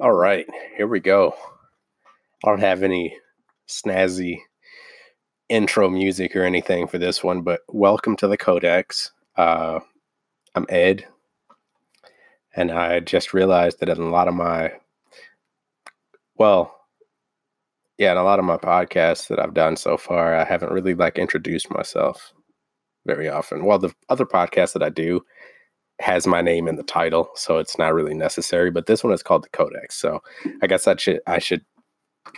All right, here we go. I don't have any snazzy intro music or anything for this one, but welcome to the Codex. Uh, I'm Ed, and I just realized that in a lot of my, well, yeah, in a lot of my podcasts that I've done so far, I haven't really like introduced myself very often. Well, the other podcasts that I do, has my name in the title, so it's not really necessary. But this one is called the Codex, so I guess I should I should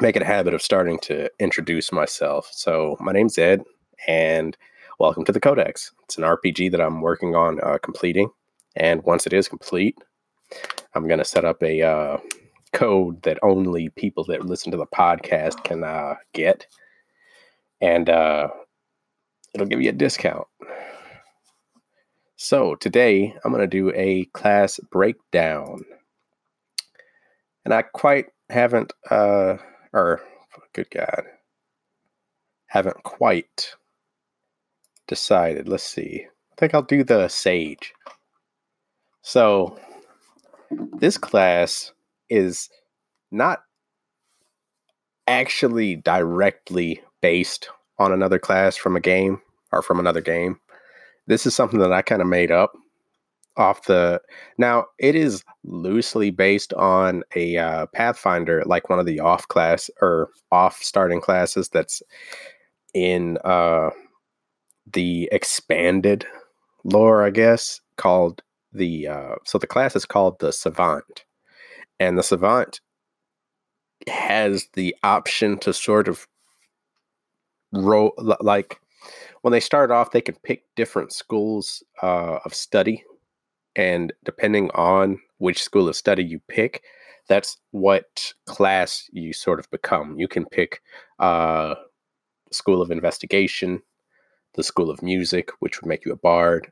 make it a habit of starting to introduce myself. So my name's Ed, and welcome to the Codex. It's an RPG that I'm working on uh, completing, and once it is complete, I'm gonna set up a uh, code that only people that listen to the podcast can uh, get, and uh, it'll give you a discount. So today I'm going to do a class breakdown. And I quite haven't, uh, or good God, haven't quite decided. Let's see. I think I'll do the Sage. So this class is not actually directly based on another class from a game or from another game this is something that I kind of made up off the. Now it is loosely based on a uh, Pathfinder, like one of the off class or off starting classes that's in uh, the expanded lore, I guess, called the. Uh, so the class is called the Savant, and the Savant has the option to sort of roll like when they start off, they can pick different schools uh, of study, and depending on which school of study you pick, that's what class you sort of become. You can pick uh, school of investigation, the school of music, which would make you a bard,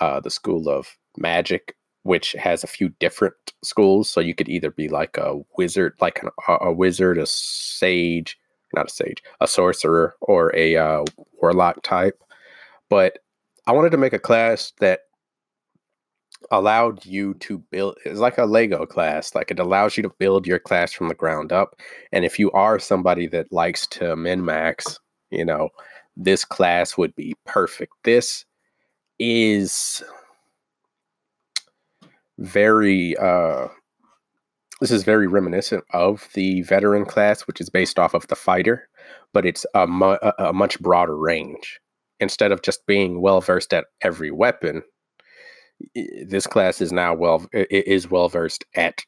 uh, the school of magic, which has a few different schools. So you could either be like a wizard, like an, a wizard, a sage, not a sage, a sorcerer or a uh, warlock type. But I wanted to make a class that allowed you to build it's like a lego class like it allows you to build your class from the ground up and if you are somebody that likes to min max you know this class would be perfect this is very uh this is very reminiscent of the veteran class, which is based off of the fighter, but it's a, mu- a much broader range. Instead of just being well versed at every weapon, this class is now well is well versed at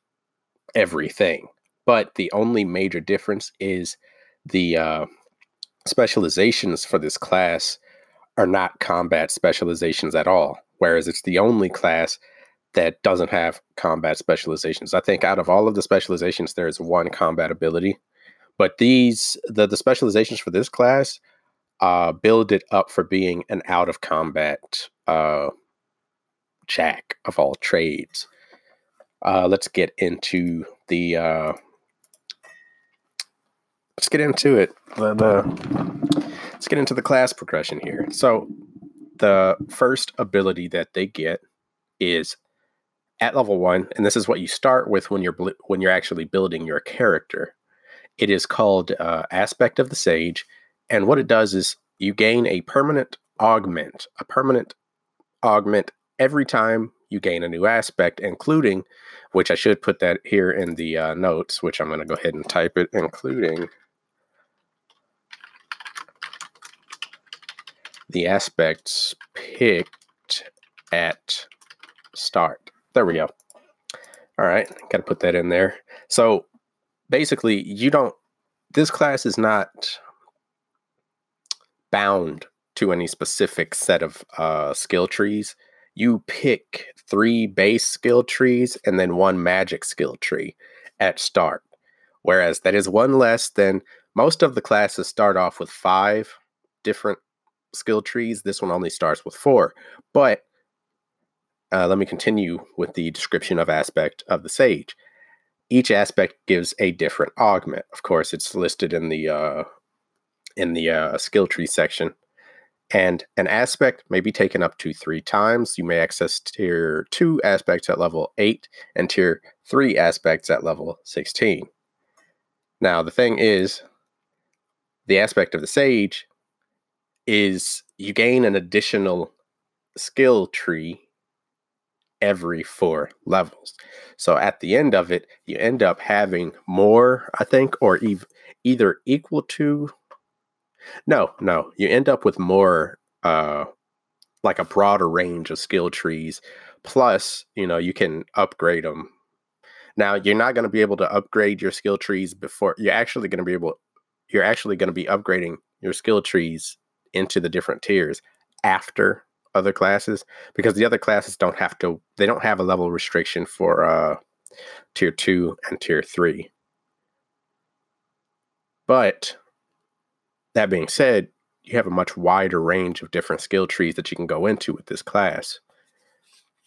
everything. But the only major difference is the uh, specializations for this class are not combat specializations at all. Whereas it's the only class that doesn't have combat specializations. I think out of all of the specializations, there is one combat ability, but these the the specializations for this class uh, build it up for being an out of combat uh, jack of all trades. Uh, let's get into the uh, let's get into it. The, the, let's get into the class progression here. So the first ability that they get is at level one, and this is what you start with when you're when you're actually building your character. It is called uh, Aspect of the Sage, and what it does is you gain a permanent augment, a permanent augment every time you gain a new aspect, including, which I should put that here in the uh, notes, which I'm going to go ahead and type it, including the aspects picked at start. There we go. All right, got to put that in there. So basically, you don't, this class is not bound to any specific set of uh, skill trees. You pick three base skill trees and then one magic skill tree at start. Whereas that is one less than most of the classes start off with five different skill trees. This one only starts with four. But uh, let me continue with the description of aspect of the sage. Each aspect gives a different augment. Of course, it's listed in the uh, in the uh, skill tree section, And an aspect may be taken up to three times. You may access tier two aspects at level eight and tier three aspects at level 16. Now, the thing is, the aspect of the sage is you gain an additional skill tree every four levels. So at the end of it, you end up having more, I think, or ev- either equal to. No, no, you end up with more, uh, like a broader range of skill trees. Plus, you know, you can upgrade them. Now, you're not going to be able to upgrade your skill trees before you're actually going to be able. You're actually going to be upgrading your skill trees into the different tiers after other classes because the other classes don't have to they don't have a level restriction for uh tier 2 and tier 3 but that being said you have a much wider range of different skill trees that you can go into with this class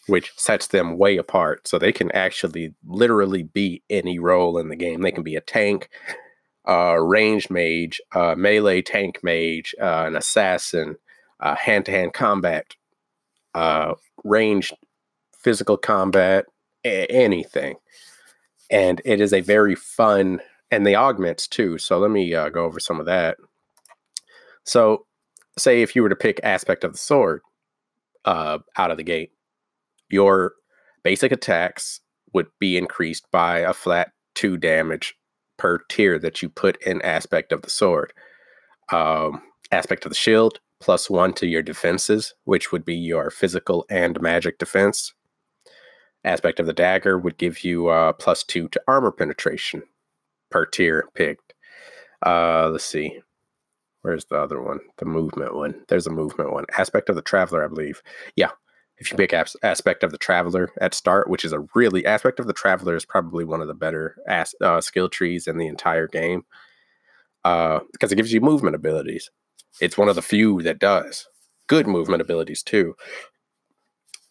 which sets them way apart. So they can actually literally be any role in the game. They can be a tank uh, ranged mage, uh, melee tank mage, uh, an assassin, hand to hand combat, uh, ranged physical combat, a- anything. And it is a very fun, and the augments too. So let me uh, go over some of that. So, say if you were to pick aspect of the sword uh, out of the gate, your basic attacks would be increased by a flat two damage per tier that you put in aspect of the sword. Um, aspect of the shield plus one to your defenses, which would be your physical and magic defense. Aspect of the dagger would give you uh, plus two to armor penetration per tier picked. Uh, let's see. Where's the other one? The movement one. There's a movement one. Aspect of the traveler, I believe. Yeah. If you pick as- aspect of the traveler at start, which is a really aspect of the traveler is probably one of the better as- uh, skill trees in the entire game uh, because it gives you movement abilities. It's one of the few that does good movement abilities too.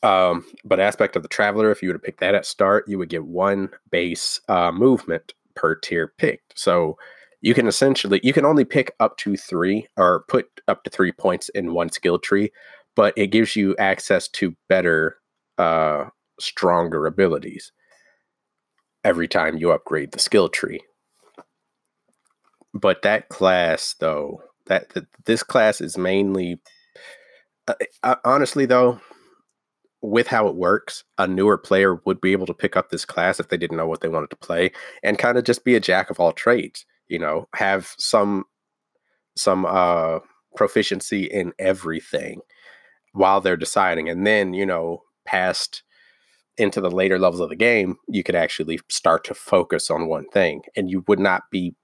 Um, but aspect of the traveler, if you were to pick that at start, you would get one base uh, movement per tier picked. So you can essentially you can only pick up to three or put up to three points in one skill tree, but it gives you access to better, uh, stronger abilities every time you upgrade the skill tree. But that class, though, that, that this class is mainly uh, uh, honestly though with how it works a newer player would be able to pick up this class if they didn't know what they wanted to play and kind of just be a jack of all trades you know have some some uh proficiency in everything while they're deciding and then you know past into the later levels of the game you could actually start to focus on one thing and you would not be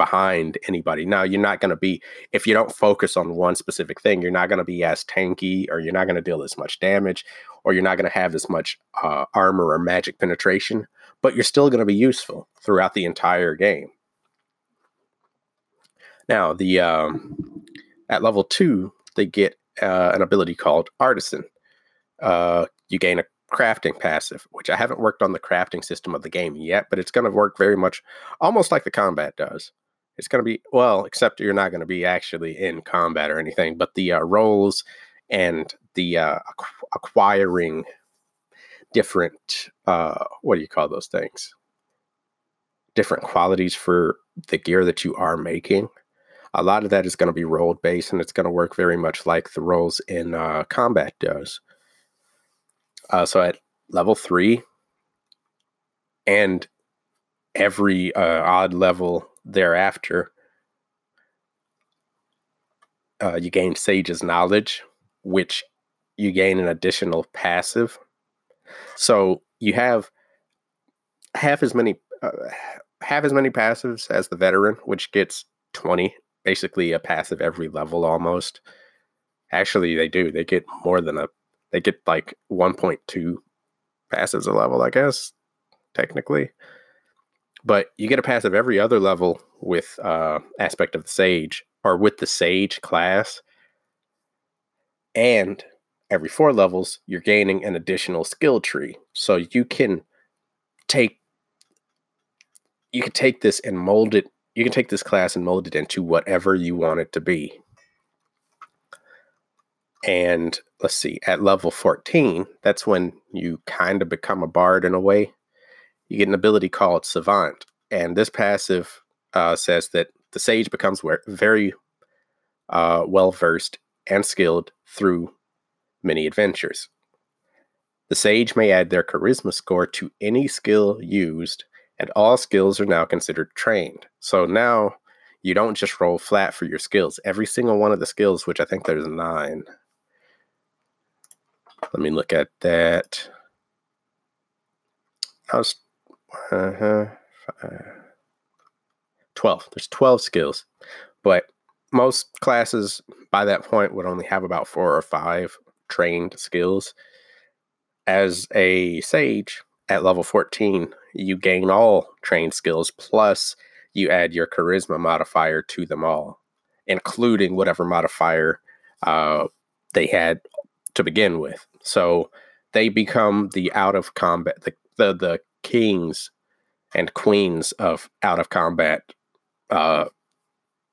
behind anybody. Now, you're not going to be, if you don't focus on one specific thing, you're not going to be as tanky or you're not going to deal as much damage or you're not going to have as much uh, armor or magic penetration, but you're still going to be useful throughout the entire game. Now, the um, at level two, they get uh, an ability called Artisan. Uh, you gain a crafting passive, which I haven't worked on the crafting system of the game yet, but it's going to work very much almost like the combat does it's going to be well, except you're not going to be actually in combat or anything, but the uh, roles and the uh, acquiring different uh, what do you call those things? Different qualities for the gear that you are making. A lot of that is going to be role based, and it's going to work very much like the roles in uh, combat does. Uh, so at level three, and every uh, odd level thereafter, uh, you gain Sage's knowledge, which you gain an additional passive. So you have half as many uh, half as many passives as the veteran, which gets twenty, basically a passive every level almost. Actually, they do. They get more than a. They get like one point two passives a level, I guess, technically but you get a passive every other level with uh, aspect of the sage or with the sage class. And every four levels you're gaining an additional skill tree. So you can take you can take this and mold it you can take this class and mold it into whatever you want it to be. And let's see, at level 14, that's when you kind of become a bard in a way. You get an ability called Savant. And this passive uh, says that the sage becomes very uh, well versed and skilled through many adventures. The sage may add their charisma score to any skill used, and all skills are now considered trained. So now you don't just roll flat for your skills. Every single one of the skills, which I think there's nine. Let me look at that. I was uh-huh, 12. There's 12 skills. But most classes by that point would only have about four or five trained skills. As a sage at level 14, you gain all trained skills, plus you add your charisma modifier to them all, including whatever modifier uh, they had to begin with. So they become the out of combat, the, the, the kings and queens of out of combat uh,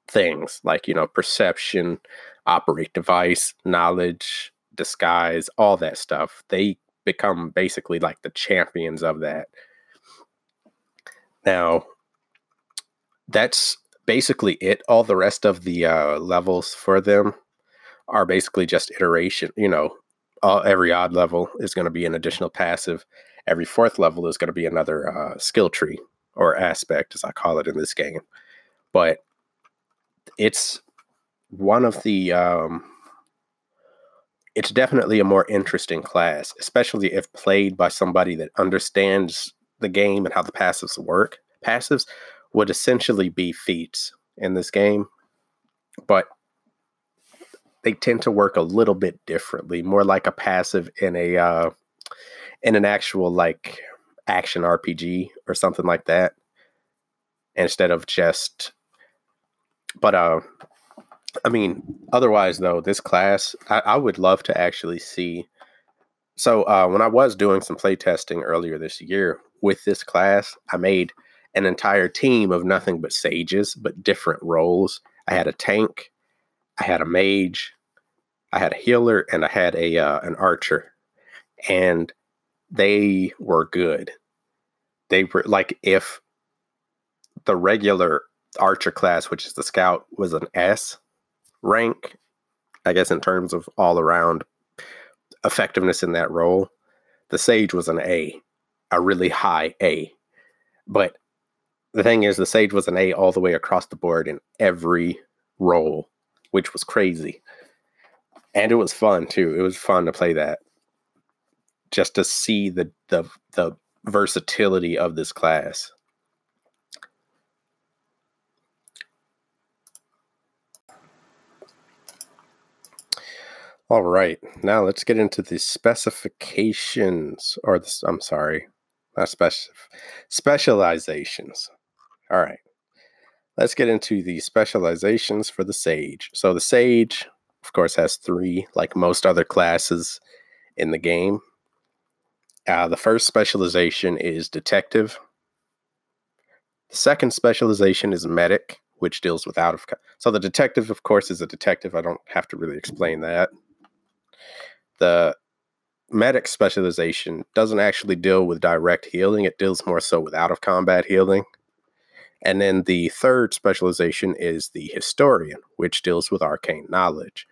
things like, you know, perception, operate device, knowledge, disguise, all that stuff. They become basically like the champions of that. Now, that's basically it. All the rest of the uh, levels for them are basically just iteration. You know, every odd level is going to be an additional passive. Every fourth level is going to be another uh, skill tree or aspect, as I call it in this game. But it's one of the um, it's definitely a more interesting class, especially if played by somebody that understands the game and how the passives work. Passives would essentially be feats in this game, but they tend to work a little bit differently, more like a passive in a uh, in an actual like action RPG or something like that, instead of just. But uh, I mean, otherwise though, this class I, I would love to actually see. So uh, when I was doing some playtesting earlier this year with this class, I made an entire team of nothing but sages, but different roles. I had a tank, I had a mage, I had a healer, and I had a uh, an archer, and they were good. They were like if the regular archer class, which is the scout, was an S rank, I guess in terms of all around effectiveness in that role, the sage was an A, a really high A. But the thing is, the Sage was an A all the way across the board in every role, which was crazy. And it was fun too. It was fun to play that. Just to see the the the versatility of this class. All right, now let's get into the specifications, or the, I'm sorry, not special specializations. All right. Let's get into the specializations for the Sage. So the Sage, of course, has three, like most other classes in the game. Uh, the first specialization is Detective. The second specialization is Medic, which deals with out of. So the Detective, of course, is a detective. I don't have to really explain that. The Medic specialization doesn't actually deal with direct healing, it deals more so with out of combat healing. And then the third specialization is the historian, which deals with arcane knowledge,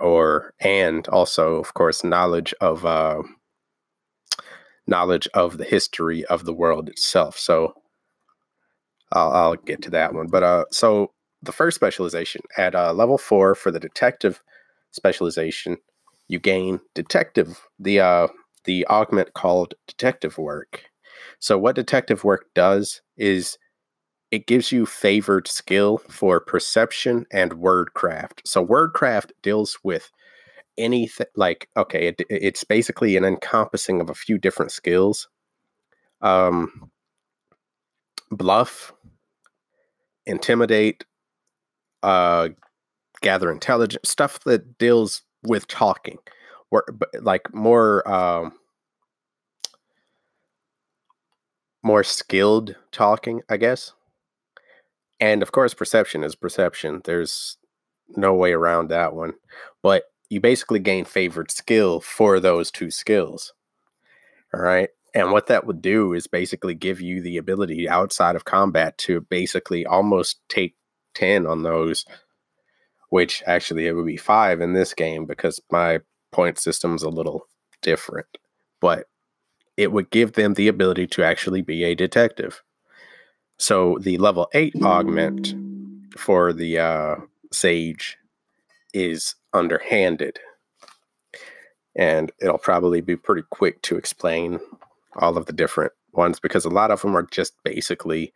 or and also, of course, knowledge of uh, knowledge of the history of the world itself. So I'll, I'll get to that one. But uh, so the first specialization at uh, level four for the detective specialization, you gain detective the uh, the augment called detective work so, what detective work does is it gives you favored skill for perception and wordcraft. So, wordcraft deals with anything like, okay, it, it's basically an encompassing of a few different skills um, bluff, intimidate, uh, gather intelligence, stuff that deals with talking, or like more. Um, more skilled talking, I guess. And of course, perception is perception. There's no way around that one. But you basically gain favored skill for those two skills. All right. And what that would do is basically give you the ability outside of combat to basically almost take 10 on those, which actually it would be five in this game because my point system's a little different. But it would give them the ability to actually be a detective. So the level eight augment for the uh, sage is underhanded. And it'll probably be pretty quick to explain all of the different ones because a lot of them are just basically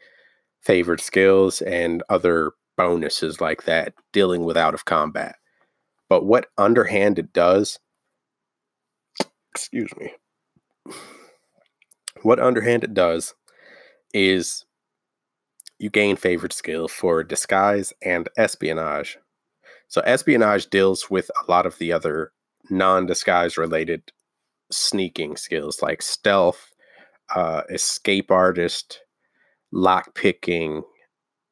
favored skills and other bonuses like that dealing with out of combat. But what underhanded does, excuse me, what underhanded does is you gain favored skill for disguise and espionage. So espionage deals with a lot of the other non-disguise related sneaking skills like stealth, uh, escape artist, lock picking,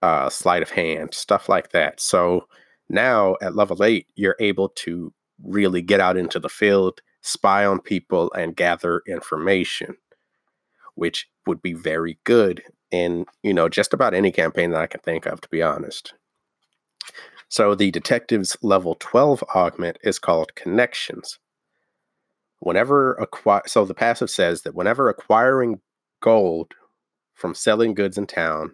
uh, sleight of hand, stuff like that. So now at level eight, you're able to really get out into the field, spy on people, and gather information, which would be very good in you know just about any campaign that I can think of, to be honest. So the detective's level 12 augment is called connections whenever so the passive says that whenever acquiring gold from selling goods in town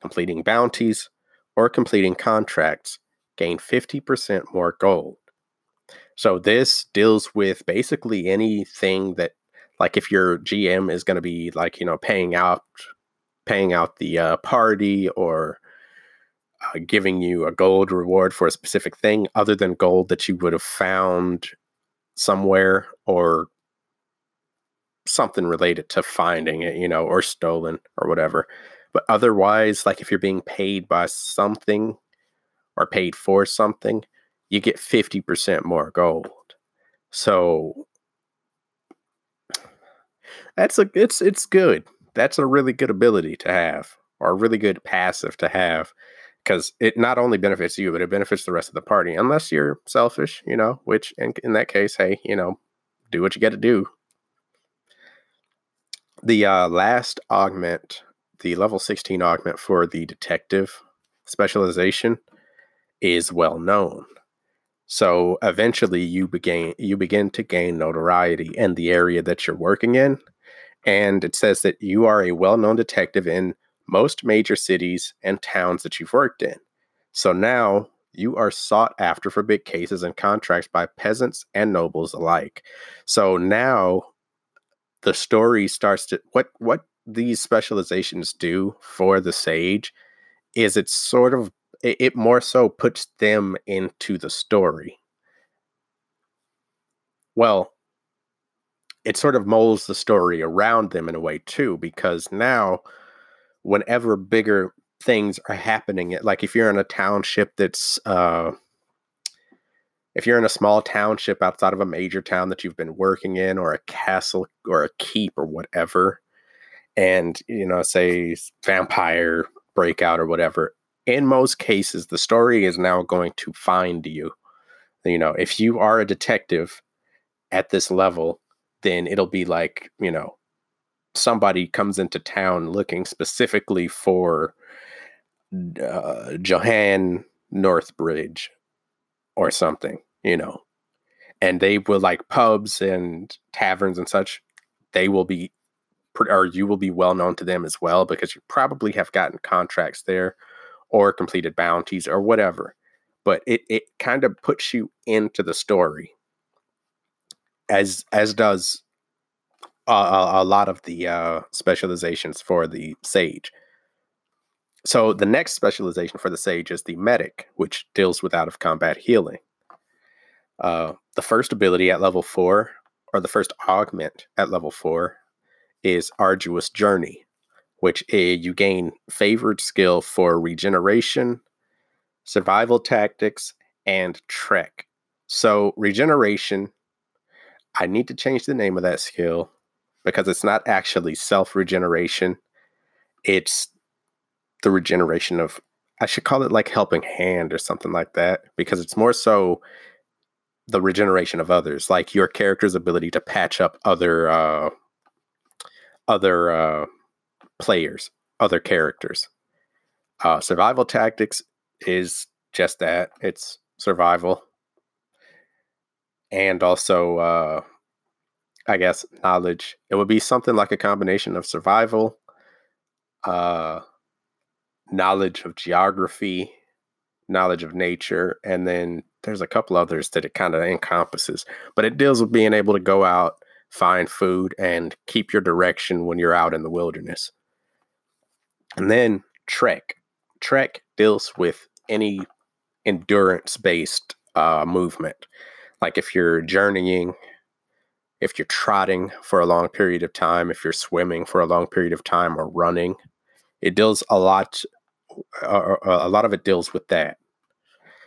completing bounties or completing contracts gain 50% more gold so this deals with basically anything that like if your gm is going to be like you know paying out paying out the uh, party or uh, giving you a gold reward for a specific thing other than gold that you would have found somewhere or something related to finding it, you know, or stolen or whatever. But otherwise, like if you're being paid by something or paid for something, you get 50% more gold. So that's a it's it's good. That's a really good ability to have or a really good passive to have because it not only benefits you, but it benefits the rest of the party, unless you're selfish, you know, which in, in that case, hey, you know, do what you got to do. The uh, last augment, the level 16 augment for the detective specialization, is well known. So eventually you begin you begin to gain notoriety in the area that you're working in. And it says that you are a well-known detective in most major cities and towns that you've worked in. So now you are sought after for big cases and contracts by peasants and nobles alike. So now the story starts to what what these specializations do for the sage is it sort of it, it more so puts them into the story. Well, it sort of molds the story around them in a way too, because now whenever bigger things are happening, like if you're in a township that's uh, if you're in a small township outside of a major town that you've been working in or a castle or a keep or whatever and you know say vampire breakout or whatever in most cases the story is now going to find you. You know if you are a detective at this level then it'll be like you know somebody comes into town looking specifically for uh, Johann Northbridge or something, you know, and they will like pubs and taverns and such. They will be, or you will be well known to them as well because you probably have gotten contracts there or completed bounties or whatever. But it, it kind of puts you into the story as as does a, a lot of the uh, specializations for the sage. So the next specialization for the sage is the medic, which deals with out of combat healing. Uh, the first ability at level four, or the first augment at level four, is arduous journey, which is, you gain favored skill for regeneration, survival tactics, and trek. So regeneration, I need to change the name of that skill because it's not actually self regeneration. It's the regeneration of, I should call it like helping hand or something like that, because it's more so the regeneration of others, like your character's ability to patch up other uh, other uh, players, other characters. Uh, survival tactics is just that it's survival, and also uh, I guess knowledge. It would be something like a combination of survival, uh, knowledge of geography, knowledge of nature, and then there's a couple others that it kind of encompasses. But it deals with being able to go out, find food, and keep your direction when you're out in the wilderness. And then trek. Trek deals with any endurance based uh, movement. Like if you're journeying if you're trotting for a long period of time, if you're swimming for a long period of time, or running, it deals a lot. Uh, a lot of it deals with that.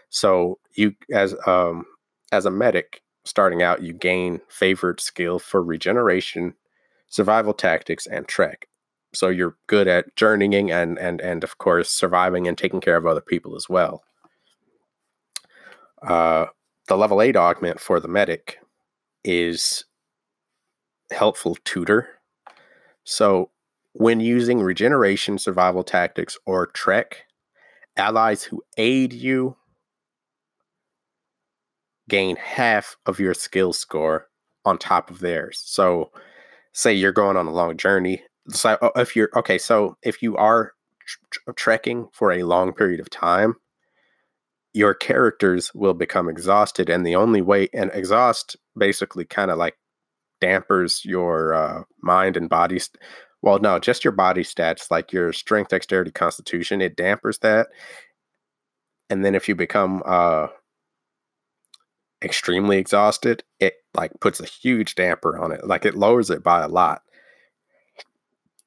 So you, as um, as a medic starting out, you gain favored skill for regeneration, survival tactics, and trek. So you're good at journeying and and and of course surviving and taking care of other people as well. Uh, the level eight augment for the medic is helpful tutor. So, when using regeneration, survival tactics, or trek, allies who aid you gain half of your skill score on top of theirs. So, say you're going on a long journey. So, uh, if you're okay, so if you are tr- trekking for a long period of time, your characters will become exhausted, and the only way and exhaust basically kind of like dampers your uh, mind and body. St- well, no, just your body stats, like your strength, dexterity, constitution. It dampers that, and then if you become uh, extremely exhausted, it like puts a huge damper on it. Like it lowers it by a lot.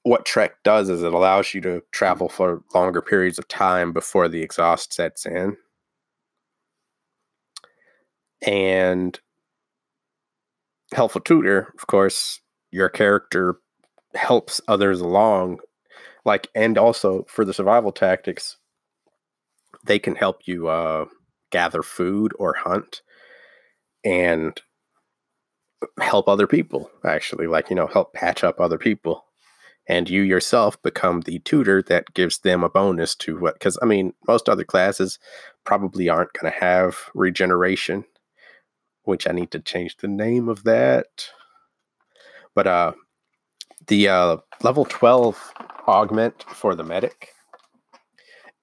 What Trek does is it allows you to travel for longer periods of time before the exhaust sets in. And helpful tutor, of course, your character helps others along. Like, and also for the survival tactics, they can help you uh, gather food or hunt and help other people, actually, like, you know, help patch up other people. And you yourself become the tutor that gives them a bonus to what, because I mean, most other classes probably aren't going to have regeneration which I need to change the name of that. But uh, the uh, level 12 augment for the medic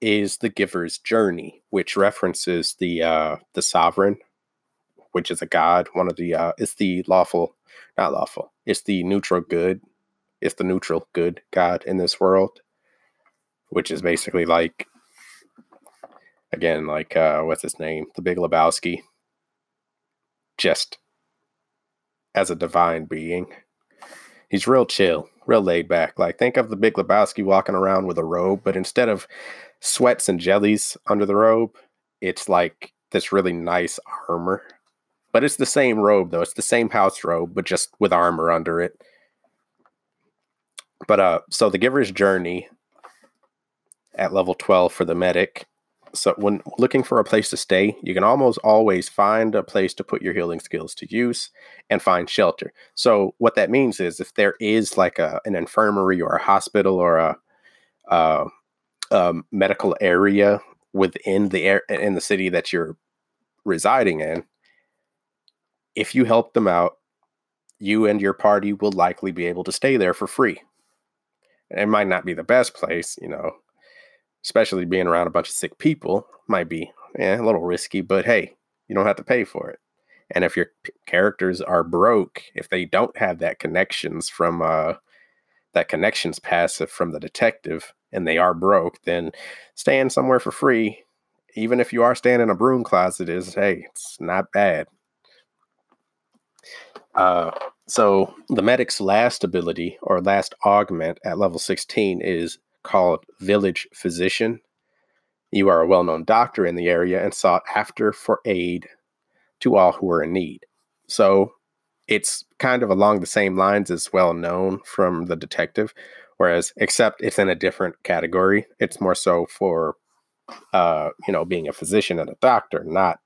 is the giver's journey, which references the uh, the sovereign, which is a god. One of the uh, it's the lawful, not lawful. It's the neutral good. It's the neutral good god in this world, which is basically like, again, like uh, what's his name, the Big Lebowski just as a divine being. He's real chill, real laid back. Like think of the Big Lebowski walking around with a robe, but instead of sweats and jellies under the robe, it's like this really nice armor. But it's the same robe though. It's the same house robe, but just with armor under it. But uh so the giver's journey at level 12 for the medic so when looking for a place to stay, you can almost always find a place to put your healing skills to use and find shelter. So what that means is if there is like a an infirmary or a hospital or a, a, a medical area within the air in the city that you're residing in, if you help them out, you and your party will likely be able to stay there for free. It might not be the best place, you know, especially being around a bunch of sick people might be yeah, a little risky, but hey, you don't have to pay for it. And if your p- characters are broke, if they don't have that connections from uh, that connections passive from the detective, and they are broke, then staying somewhere for free, even if you are staying in a broom closet, is hey, it's not bad. Uh, so the medic's last ability or last augment at level 16 is called Village Physician. You are a well known doctor in the area and sought after for aid to all who are in need. So it's kind of along the same lines as well known from the detective, whereas except it's in a different category. It's more so for uh, you know, being a physician and a doctor, not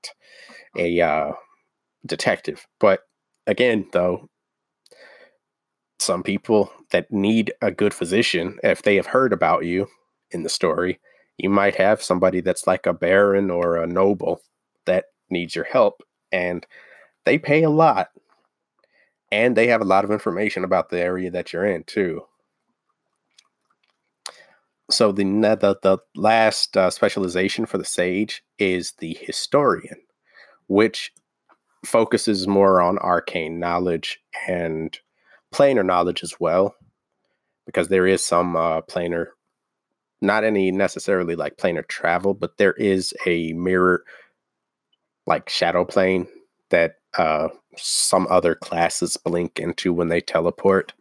a uh, detective. But again, though, some people that need a good physician, if they have heard about you in the story, you might have somebody that's like a baron or a noble that needs your help, and they pay a lot. And they have a lot of information about the area that you're in, too. So, the, the, the last uh, specialization for the sage is the historian, which focuses more on arcane knowledge and planar knowledge as well, because there is some uh, planar, not any necessarily like planar travel, but there is a mirror, like shadow plane that uh, some other classes blink into when they teleport.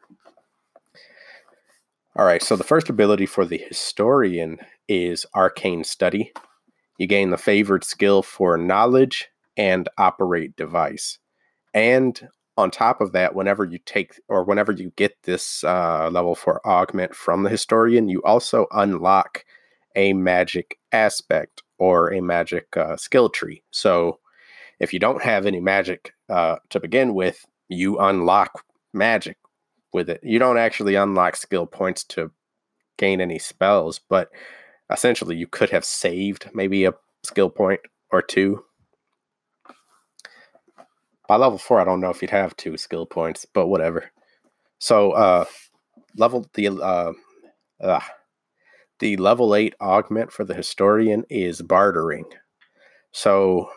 All right, so the first ability for the historian is arcane study. You gain the favored skill for knowledge and operate device. And on top of that, whenever you take or whenever you get this uh, level for augment from the historian, you also unlock a magic aspect or a magic uh, skill tree. So if you don't have any magic uh, to begin with, you unlock magic with it. You don't actually unlock skill points to gain any spells, but essentially you could have saved maybe a skill point or two by level four, I don't know if you'd have two skill points, but whatever. So uh level the uh, uh the level eight augment for the historian is bartering. So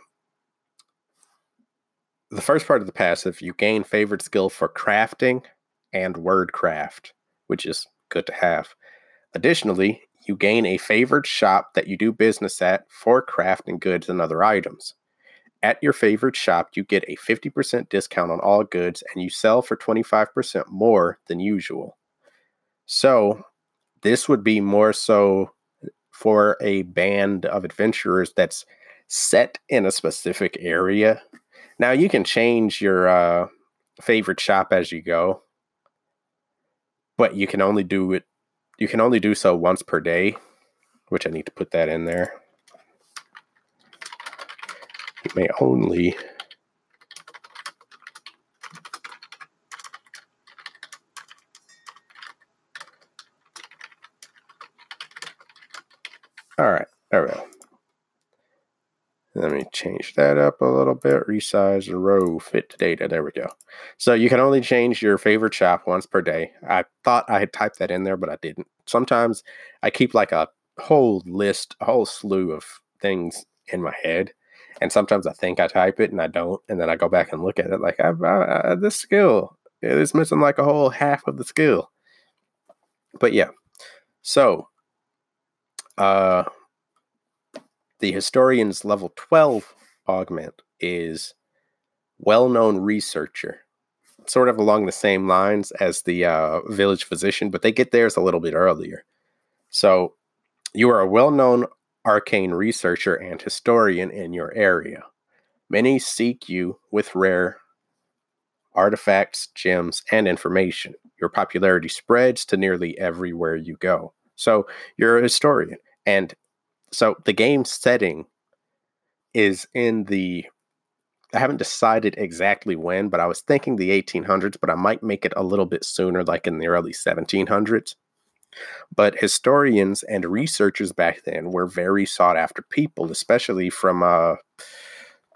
the first part of the passive, you gain favored skill for crafting and wordcraft, which is good to have. Additionally, you gain a favored shop that you do business at for crafting goods and other items. At your favorite shop, you get a 50% discount on all goods and you sell for 25% more than usual. So, this would be more so for a band of adventurers that's set in a specific area. Now, you can change your uh, favorite shop as you go, but you can only do it, you can only do so once per day, which I need to put that in there may only All right, there we go. Let me change that up a little bit. Resize the row, fit to data. There we go. So you can only change your favorite shop once per day. I thought I had typed that in there, but I didn't. Sometimes I keep like a whole list, a whole slew of things in my head and sometimes I think I type it and I don't, and then I go back and look at it like I, I, I, this skill is missing like a whole half of the skill. But yeah, so uh, the historian's level twelve augment is well-known researcher, sort of along the same lines as the uh, village physician, but they get theirs a little bit earlier. So you are a well-known arcane researcher and historian in your area. Many seek you with rare artifacts, gems, and information. Your popularity spreads to nearly everywhere you go. So you're a historian. And so the game setting is in the I haven't decided exactly when, but I was thinking the 1800s, but I might make it a little bit sooner, like in the early 1700s. But historians and researchers back then were very sought after people, especially from uh,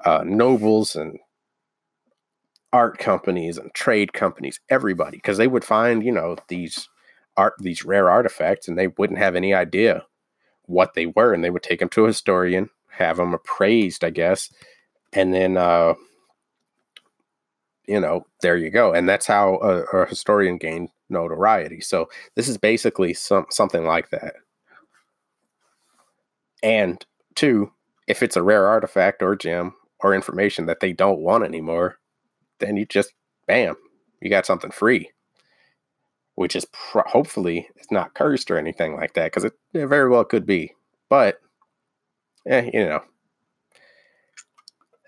uh, nobles and art companies and trade companies, everybody, because they would find, you know, these art, these rare artifacts, and they wouldn't have any idea what they were, and they would take them to a historian, have them appraised, I guess, and then, uh, you know, there you go, and that's how a, a historian gained notoriety. So this is basically some something like that. And two, if it's a rare artifact or gem or information that they don't want anymore, then you just bam, you got something free. Which is pro- hopefully it's not cursed or anything like that because it, it very well could be. But eh, you know,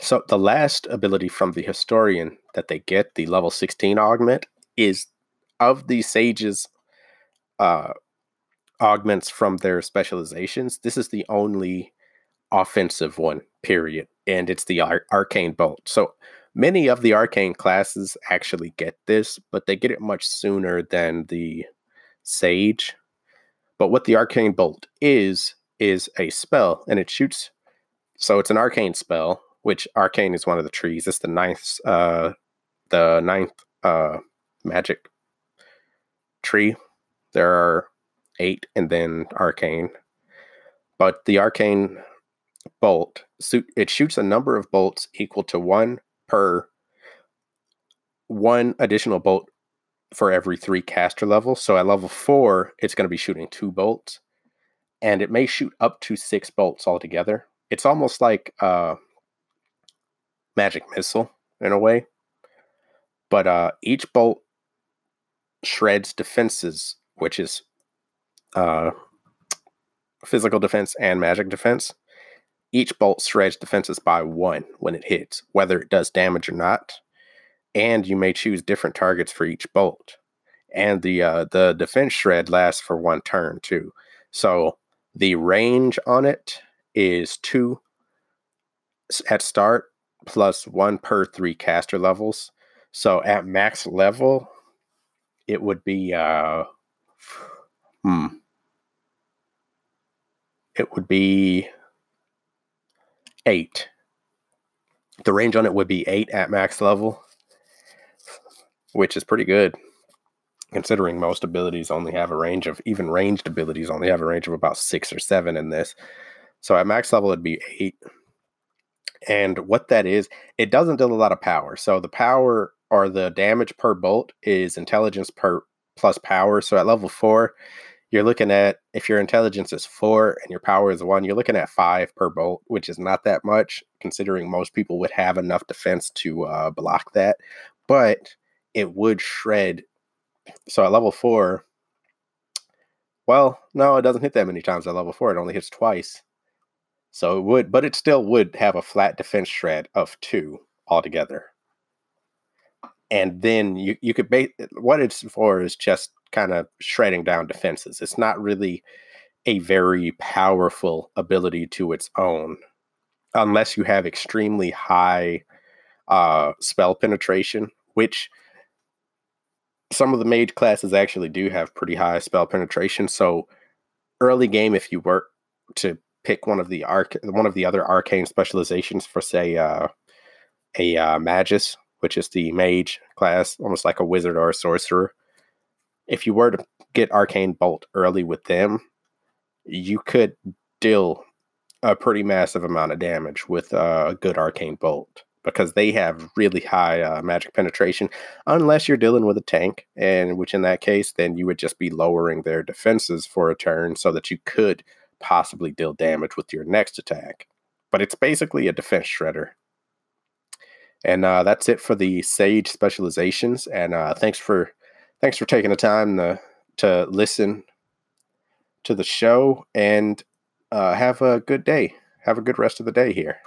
so the last ability from the historian that they get, the level 16 augment, is of the sages uh, augments from their specializations, this is the only offensive one, period. And it's the ar- arcane bolt. So Many of the arcane classes actually get this, but they get it much sooner than the Sage. But what the arcane bolt is, is a spell, and it shoots. So it's an arcane spell, which arcane is one of the trees. It's the ninth, uh, the ninth uh, magic tree. There are eight, and then arcane. But the arcane bolt, it shoots a number of bolts equal to one per one additional bolt for every three caster levels. So at level four, it's going to be shooting two bolts, and it may shoot up to six bolts altogether. It's almost like a magic missile in a way, but uh, each bolt shreds defenses, which is uh, physical defense and magic defense. Each bolt shreds defenses by one when it hits, whether it does damage or not. And you may choose different targets for each bolt. And the uh, the defense shred lasts for one turn too. So the range on it is two at start plus one per three caster levels. So at max level, it would be uh hmm. It would be eight. The range on it would be eight at max level, which is pretty good considering most abilities only have a range of even ranged abilities only have a range of about six or seven in this. So at max level it'd be eight. And what that is, it doesn't deal a lot of power. So the power or the damage per bolt is intelligence per plus power. So at level four, you're looking at if your intelligence is four and your power is one, you're looking at five per bolt, which is not that much considering most people would have enough defense to uh, block that. But it would shred. So at level four, well, no, it doesn't hit that many times at level four. It only hits twice. So it would, but it still would have a flat defense shred of two altogether. And then you, you could base what it's for is just kind of shredding down defenses. It's not really a very powerful ability to its own, unless you have extremely high uh, spell penetration, which some of the mage classes actually do have pretty high spell penetration. So early game, if you were to pick one of the arc one of the other arcane specializations for say uh, a uh, magus, which is the mage class, almost like a wizard or a sorcerer, if you were to get Arcane Bolt early with them, you could deal a pretty massive amount of damage with uh, a good Arcane Bolt because they have really high uh, magic penetration, unless you're dealing with a tank, and which in that case, then you would just be lowering their defenses for a turn so that you could possibly deal damage with your next attack. But it's basically a defense shredder. And uh, that's it for the Sage specializations. And uh, thanks for thanks for taking the time to, to listen to the show and uh, have a good day. Have a good rest of the day here.